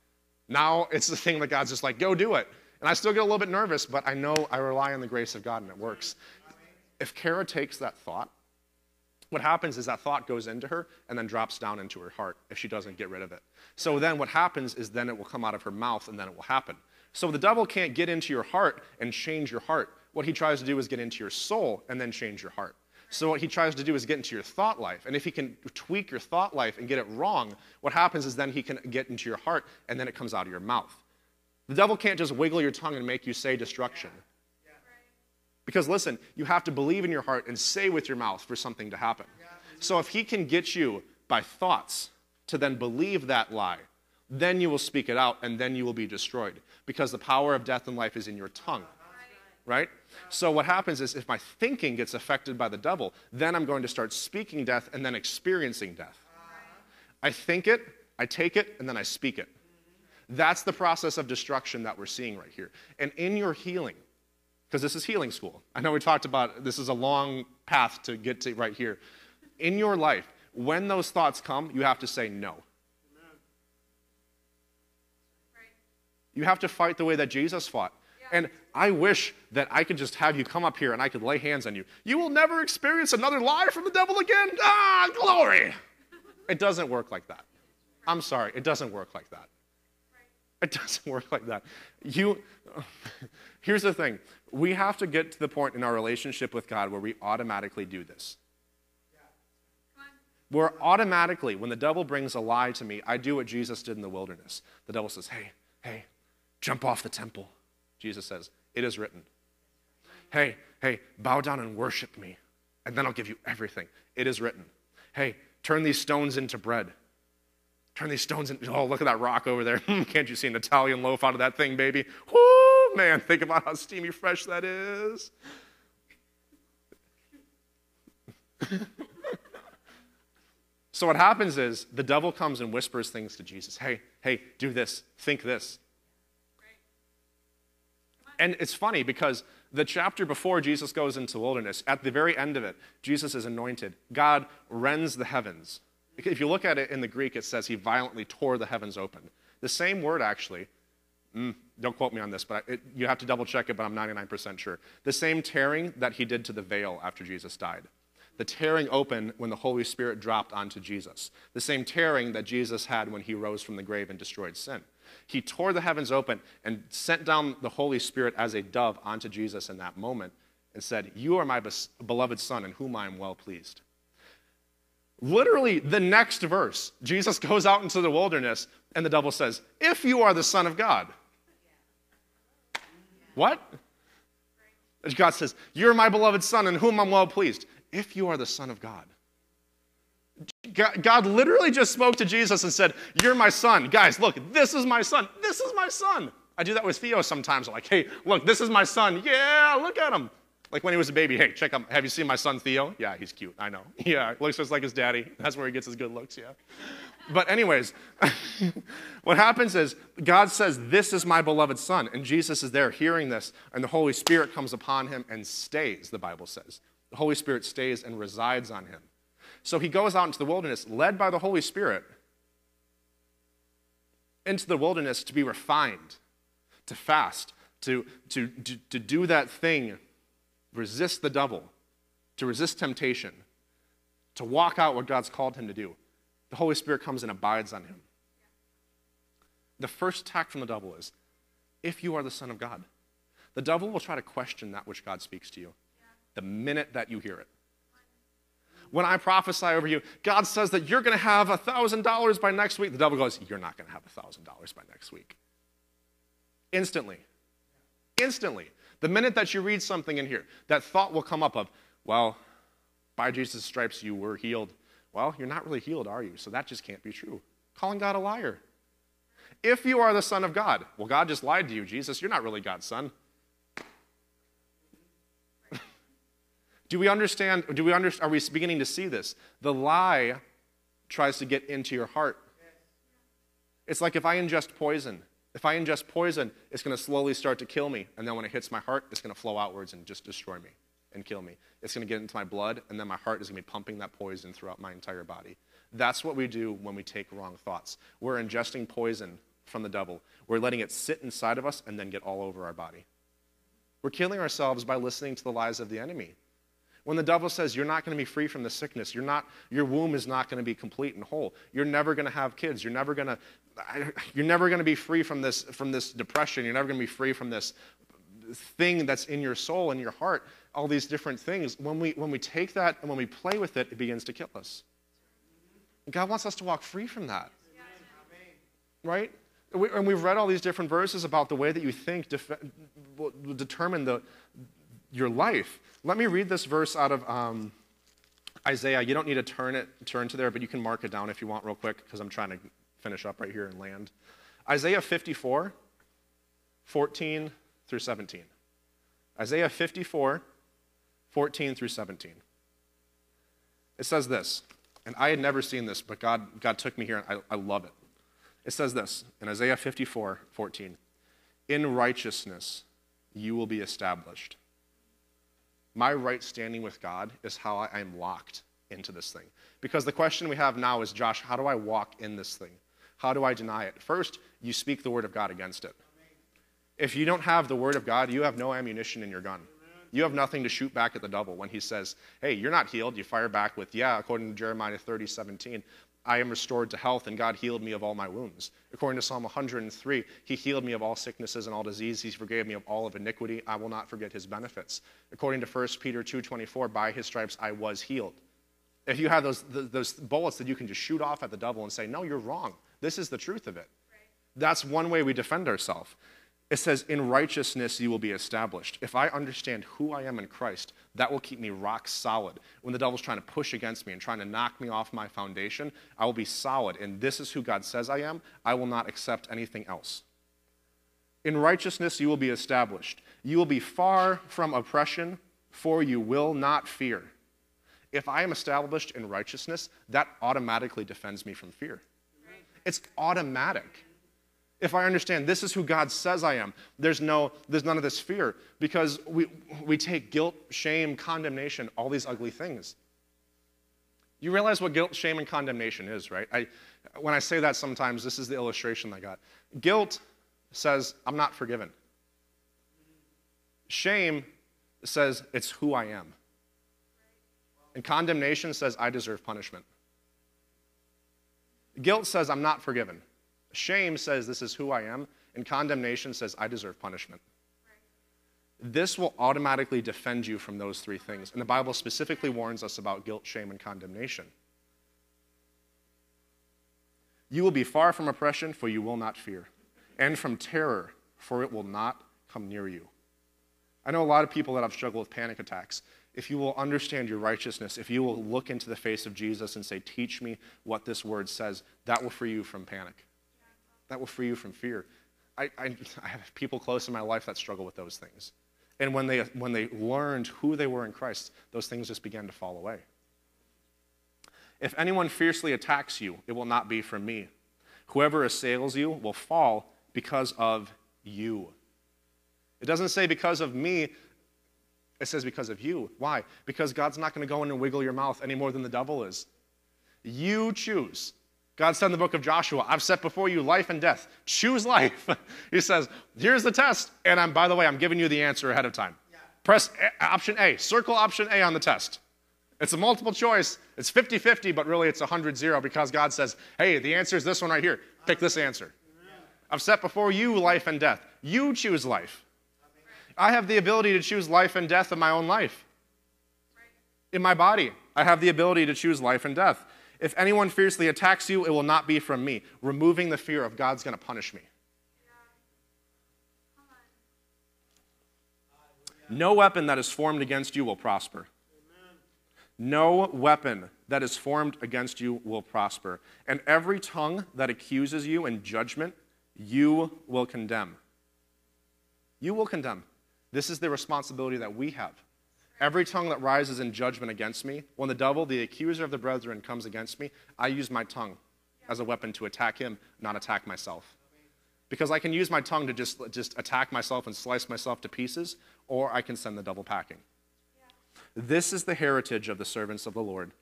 Now it's the thing that God's just like, go do it. And I still get a little bit nervous, but I know I rely on the grace of God and it works. If Kara takes that thought, what happens is that thought goes into her and then drops down into her heart if she doesn't get rid of it. So then what happens is then it will come out of her mouth and then it will happen. So the devil can't get into your heart and change your heart. What he tries to do is get into your soul and then change your heart. So what he tries to do is get into your thought life. And if he can tweak your thought life and get it wrong, what happens is then he can get into your heart and then it comes out of your mouth. The devil can't just wiggle your tongue and make you say destruction. Because listen, you have to believe in your heart and say with your mouth for something to happen. So if he can get you by thoughts to then believe that lie, then you will speak it out and then you will be destroyed. Because the power of death and life is in your tongue. Right? So what happens is if my thinking gets affected by the devil, then I'm going to start speaking death and then experiencing death. I think it, I take it, and then I speak it. That's the process of destruction that we're seeing right here. And in your healing, because this is healing school, I know we talked about this is a long path to get to right here. In your life, when those thoughts come, you have to say no. You have to fight the way that Jesus fought. And I wish that I could just have you come up here and I could lay hands on you. You will never experience another lie from the devil again. Ah, glory. It doesn't work like that. I'm sorry, it doesn't work like that. It doesn't work like that. You, here's the thing we have to get to the point in our relationship with God where we automatically do this. Where automatically, when the devil brings a lie to me, I do what Jesus did in the wilderness. The devil says, Hey, hey, jump off the temple. Jesus says, It is written. Hey, hey, bow down and worship me, and then I'll give you everything. It is written. Hey, turn these stones into bread. Turn these stones into, oh, look at that rock over there. Hmm, can't you see an Italian loaf out of that thing, baby? Whoo, man, think about how steamy fresh that is. so what happens is the devil comes and whispers things to Jesus. Hey, hey, do this, think this. And it's funny because the chapter before Jesus goes into wilderness, at the very end of it, Jesus is anointed. God rends the heavens. If you look at it in the Greek, it says he violently tore the heavens open. The same word, actually, mm, don't quote me on this, but it, you have to double check it, but I'm 99% sure. The same tearing that he did to the veil after Jesus died. The tearing open when the Holy Spirit dropped onto Jesus. The same tearing that Jesus had when he rose from the grave and destroyed sin. He tore the heavens open and sent down the Holy Spirit as a dove onto Jesus in that moment and said, You are my beloved Son in whom I am well pleased. Literally, the next verse, Jesus goes out into the wilderness and the devil says, If you are the Son of God. What? God says, You're my beloved Son in whom I'm well pleased. If you are the Son of God. God literally just spoke to Jesus and said, You're my son. Guys, look, this is my son. This is my son. I do that with Theo sometimes. I'm like, Hey, look, this is my son. Yeah, look at him. Like when he was a baby, hey, check out, have you seen my son Theo? Yeah, he's cute, I know. Yeah, looks just like his daddy. That's where he gets his good looks, yeah. But, anyways, what happens is God says, This is my beloved son. And Jesus is there hearing this, and the Holy Spirit comes upon him and stays, the Bible says. The Holy Spirit stays and resides on him. So he goes out into the wilderness, led by the Holy Spirit, into the wilderness to be refined, to fast, to, to, to, to do that thing, resist the devil, to resist temptation, to walk out what God's called him to do. The Holy Spirit comes and abides on him. The first attack from the devil is if you are the Son of God, the devil will try to question that which God speaks to you the minute that you hear it when I prophesy over you, God says that you're going to have $1,000 by next week. The devil goes, You're not going to have $1,000 by next week. Instantly. Instantly. The minute that you read something in here, that thought will come up of, Well, by Jesus' stripes you were healed. Well, you're not really healed, are you? So that just can't be true. Calling God a liar. If you are the Son of God, well, God just lied to you, Jesus. You're not really God's Son. Do we understand? Do we understand? Are we beginning to see this? The lie tries to get into your heart. It's like if I ingest poison. If I ingest poison, it's going to slowly start to kill me. And then when it hits my heart, it's going to flow outwards and just destroy me and kill me. It's going to get into my blood, and then my heart is going to be pumping that poison throughout my entire body. That's what we do when we take wrong thoughts. We're ingesting poison from the devil, we're letting it sit inside of us and then get all over our body. We're killing ourselves by listening to the lies of the enemy. When the devil says you're not going to be free from the sickness, you're not, your womb is not going to be complete and whole. You're never going to have kids. You're never going to, you're never going to be free from this, from this depression. You're never going to be free from this thing that's in your soul and your heart. All these different things. When we when we take that and when we play with it, it begins to kill us. God wants us to walk free from that. Right? And we've read all these different verses about the way that you think def- will determine the, your life. Let me read this verse out of um, Isaiah. You don't need to turn it turn to there, but you can mark it down if you want real quick because I'm trying to finish up right here and land. Isaiah 54, 14 through 17. Isaiah 54, 14 through 17. It says this, and I had never seen this, but God, God took me here, and I, I love it. It says this in Isaiah 54, 14. In righteousness you will be established my right standing with God is how I am locked into this thing. Because the question we have now is, Josh, how do I walk in this thing? How do I deny it? First, you speak the word of God against it. If you don't have the word of God, you have no ammunition in your gun. You have nothing to shoot back at the devil when he says, Hey, you're not healed. You fire back with, Yeah, according to Jeremiah 30, 17. I am restored to health, and God healed me of all my wounds. According to Psalm 103, He healed me of all sicknesses and all disease. He forgave me of all of iniquity. I will not forget His benefits. According to 1 Peter 2:24, by His stripes I was healed. If you have those, those bullets that you can just shoot off at the devil and say, No, you're wrong. This is the truth of it. That's one way we defend ourselves. It says, In righteousness you will be established. If I understand who I am in Christ, that will keep me rock solid. When the devil's trying to push against me and trying to knock me off my foundation, I will be solid. And this is who God says I am. I will not accept anything else. In righteousness you will be established. You will be far from oppression, for you will not fear. If I am established in righteousness, that automatically defends me from fear. It's automatic. If I understand this is who God says I am, there's, no, there's none of this fear because we, we take guilt, shame, condemnation, all these ugly things. You realize what guilt, shame, and condemnation is, right? I, when I say that sometimes, this is the illustration I got. Guilt says, I'm not forgiven. Shame says, it's who I am. And condemnation says, I deserve punishment. Guilt says, I'm not forgiven. Shame says, this is who I am. And condemnation says, I deserve punishment. This will automatically defend you from those three things. And the Bible specifically warns us about guilt, shame, and condemnation. You will be far from oppression, for you will not fear, and from terror, for it will not come near you. I know a lot of people that have struggled with panic attacks. If you will understand your righteousness, if you will look into the face of Jesus and say, Teach me what this word says, that will free you from panic. That will free you from fear. I, I, I have people close in my life that struggle with those things. And when they, when they learned who they were in Christ, those things just began to fall away. If anyone fiercely attacks you, it will not be from me. Whoever assails you will fall because of you. It doesn't say because of me, it says because of you. Why? Because God's not going to go in and wiggle your mouth any more than the devil is. You choose. God said in the book of Joshua, I've set before you life and death. Choose life. he says, here's the test. And I'm, by the way, I'm giving you the answer ahead of time. Yeah. Press a- option A, circle option A on the test. It's a multiple choice. It's 50 50, but really it's 100 0 because God says, hey, the answer is this one right here. Pick this answer. I've set before you life and death. You choose life. I have the ability to choose life and death in my own life. In my body, I have the ability to choose life and death. If anyone fiercely attacks you, it will not be from me, removing the fear of God's going to punish me. No weapon that is formed against you will prosper. No weapon that is formed against you will prosper. And every tongue that accuses you in judgment, you will condemn. You will condemn. This is the responsibility that we have. Every tongue that rises in judgment against me, when the devil, the accuser of the brethren, comes against me, I use my tongue as a weapon to attack him, not attack myself. Because I can use my tongue to just, just attack myself and slice myself to pieces, or I can send the devil packing. This is the heritage of the servants of the Lord.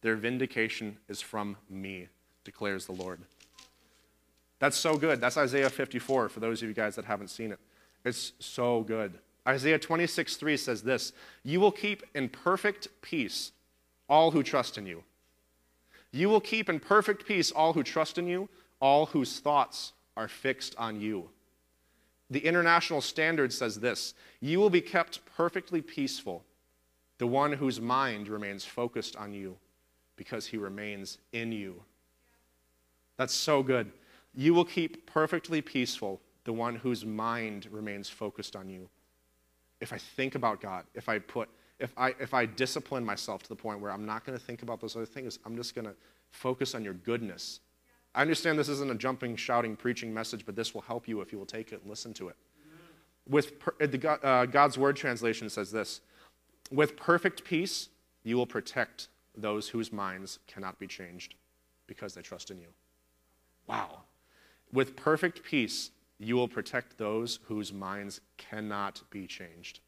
Their vindication is from me, declares the Lord. That's so good. That's Isaiah 54 for those of you guys that haven't seen it. It's so good. Isaiah 26, 3 says this You will keep in perfect peace all who trust in you. You will keep in perfect peace all who trust in you, all whose thoughts are fixed on you. The International Standard says this You will be kept perfectly peaceful the one whose mind remains focused on you because he remains in you. That's so good. You will keep perfectly peaceful the one whose mind remains focused on you. If I think about God, if I put if I if I discipline myself to the point where I'm not going to think about those other things, I'm just going to focus on your goodness. I understand this isn't a jumping, shouting, preaching message, but this will help you if you will take it and listen to it. With the, uh, God's Word translation says this with perfect peace, you will protect those whose minds cannot be changed because they trust in you. Wow. With perfect peace, you will protect those whose minds cannot be changed.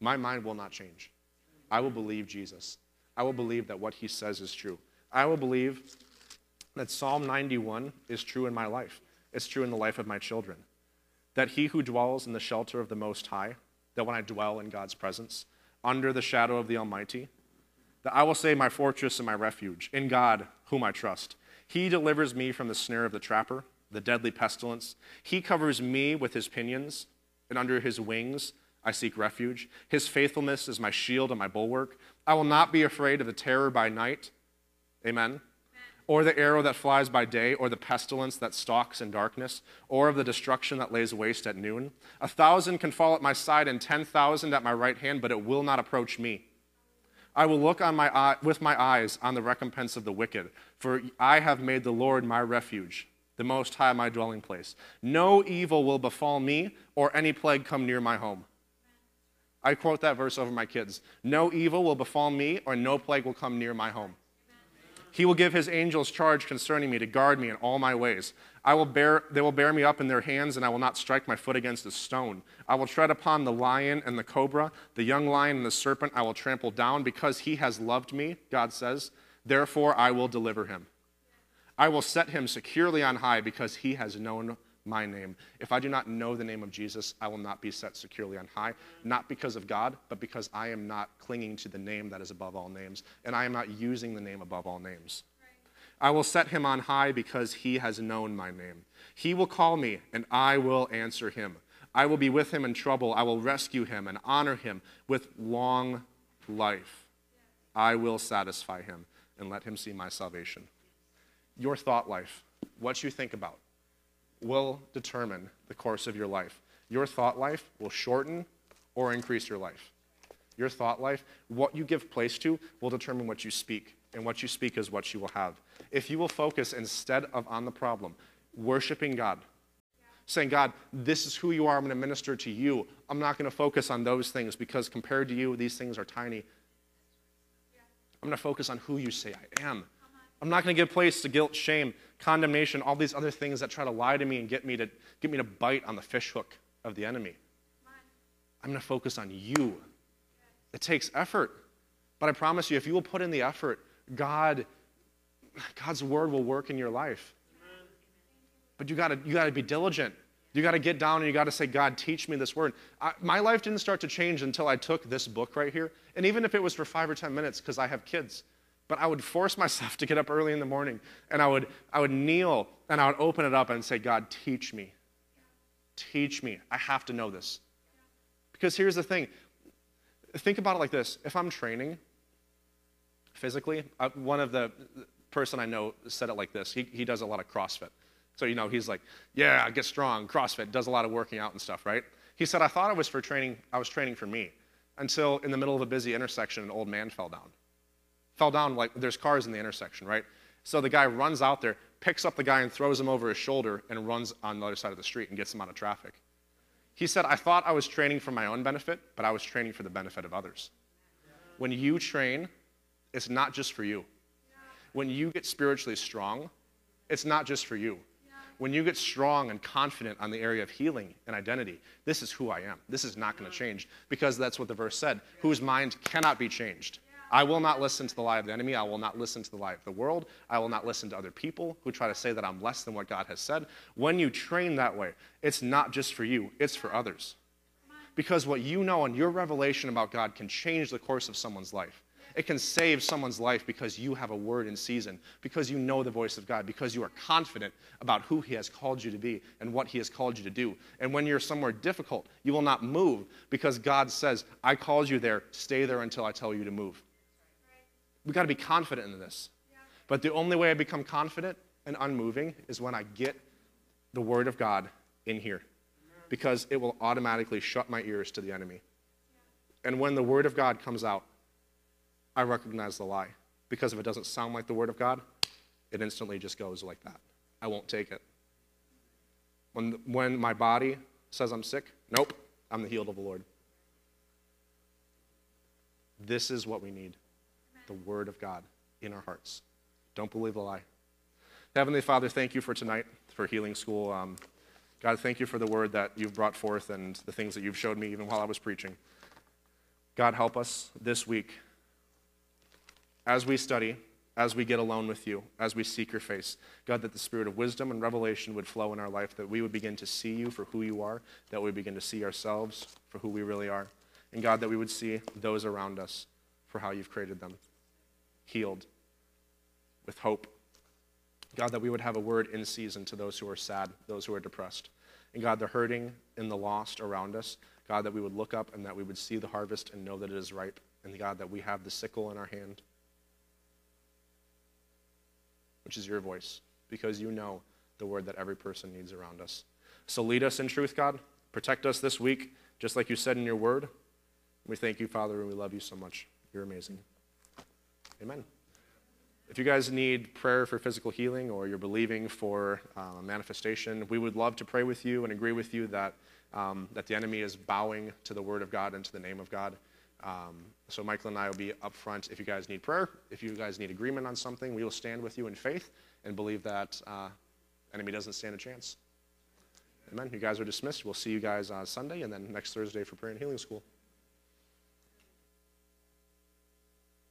My mind will not change. I will believe Jesus. I will believe that what he says is true. I will believe that Psalm 91 is true in my life. It's true in the life of my children. That he who dwells in the shelter of the Most High, that when I dwell in God's presence, under the shadow of the Almighty, that I will say, My fortress and my refuge, in God, whom I trust. He delivers me from the snare of the trapper, the deadly pestilence. He covers me with his pinions, and under his wings I seek refuge. His faithfulness is my shield and my bulwark. I will not be afraid of the terror by night. Amen or the arrow that flies by day, or the pestilence that stalks in darkness, or of the destruction that lays waste at noon. A thousand can fall at my side and ten thousand at my right hand, but it will not approach me. I will look on my eye, with my eyes on the recompense of the wicked, for I have made the Lord my refuge, the Most High my dwelling place. No evil will befall me, or any plague come near my home. I quote that verse over my kids. No evil will befall me, or no plague will come near my home. He will give his angels charge concerning me to guard me in all my ways. I will bear, they will bear me up in their hands, and I will not strike my foot against a stone. I will tread upon the lion and the cobra, the young lion and the serpent I will trample down, because he has loved me, God says. Therefore I will deliver him. I will set him securely on high, because he has known my name. If I do not know the name of Jesus, I will not be set securely on high, not because of God, but because I am not clinging to the name that is above all names, and I am not using the name above all names. I will set him on high because he has known my name. He will call me, and I will answer him. I will be with him in trouble. I will rescue him and honor him with long life. I will satisfy him and let him see my salvation. Your thought life, what you think about, will determine the course of your life. Your thought life will shorten or increase your life. Your thought life, what you give place to, will determine what you speak, and what you speak is what you will have. If you will focus instead of on the problem, worshiping God, saying, God, this is who you are, I'm going to minister to you. I'm not going to focus on those things because compared to you, these things are tiny. I'm going to focus on who you say I am. I'm not going to give place to guilt, shame, condemnation, all these other things that try to lie to me and get me to, get me to bite on the fishhook of the enemy. I'm going to focus on you. It takes effort. But I promise you, if you will put in the effort, God, God's word will work in your life. But you got you got to be diligent. You got to get down and you got to say, God, teach me this word. I, my life didn't start to change until I took this book right here. And even if it was for five or 10 minutes, because I have kids, but I would force myself to get up early in the morning and I would, I would kneel and I would open it up and say, God, teach me. Teach me. I have to know this. Because here's the thing think about it like this if I'm training physically, uh, one of the person I know said it like this. He, he does a lot of CrossFit. So, you know, he's like, yeah, get strong, CrossFit, does a lot of working out and stuff, right? He said, I thought it was for training, I was training for me until in the middle of a busy intersection, an old man fell down fell down like there's cars in the intersection, right? So the guy runs out there, picks up the guy and throws him over his shoulder and runs on the other side of the street and gets him out of traffic. He said, I thought I was training for my own benefit, but I was training for the benefit of others. When you train, it's not just for you. When you get spiritually strong, it's not just for you. When you get strong and confident on the area of healing and identity, this is who I am. This is not going to change because that's what the verse said whose mind cannot be changed. I will not listen to the lie of the enemy. I will not listen to the lie of the world. I will not listen to other people who try to say that I'm less than what God has said. When you train that way, it's not just for you, it's for others. Because what you know and your revelation about God can change the course of someone's life. It can save someone's life because you have a word in season, because you know the voice of God, because you are confident about who He has called you to be and what He has called you to do. And when you're somewhere difficult, you will not move because God says, I called you there, stay there until I tell you to move. We've got to be confident in this. Yeah. But the only way I become confident and unmoving is when I get the Word of God in here, because it will automatically shut my ears to the enemy. Yeah. And when the Word of God comes out, I recognize the lie. Because if it doesn't sound like the Word of God, it instantly just goes like that. I won't take it. When, when my body says I'm sick, nope, I'm the healed of the Lord. This is what we need the Word of God in our hearts. Don't believe a lie. Heavenly Father, thank you for tonight, for Healing School. Um, God, thank you for the word that you've brought forth and the things that you've showed me even while I was preaching. God, help us this week as we study, as we get alone with you, as we seek your face. God, that the spirit of wisdom and revelation would flow in our life, that we would begin to see you for who you are, that we begin to see ourselves for who we really are. And God, that we would see those around us for how you've created them healed, with hope. God, that we would have a word in season to those who are sad, those who are depressed. And God, the hurting and the lost around us, God, that we would look up and that we would see the harvest and know that it is ripe. And God, that we have the sickle in our hand, which is your voice, because you know the word that every person needs around us. So lead us in truth, God. Protect us this week, just like you said in your word. We thank you, Father, and we love you so much. You're amazing. Amen. If you guys need prayer for physical healing or you're believing for uh, manifestation, we would love to pray with you and agree with you that, um, that the enemy is bowing to the word of God and to the name of God. Um, so Michael and I will be up front if you guys need prayer, if you guys need agreement on something, we will stand with you in faith and believe that uh, enemy doesn't stand a chance. Amen. You guys are dismissed. We'll see you guys on Sunday and then next Thursday for prayer and healing school.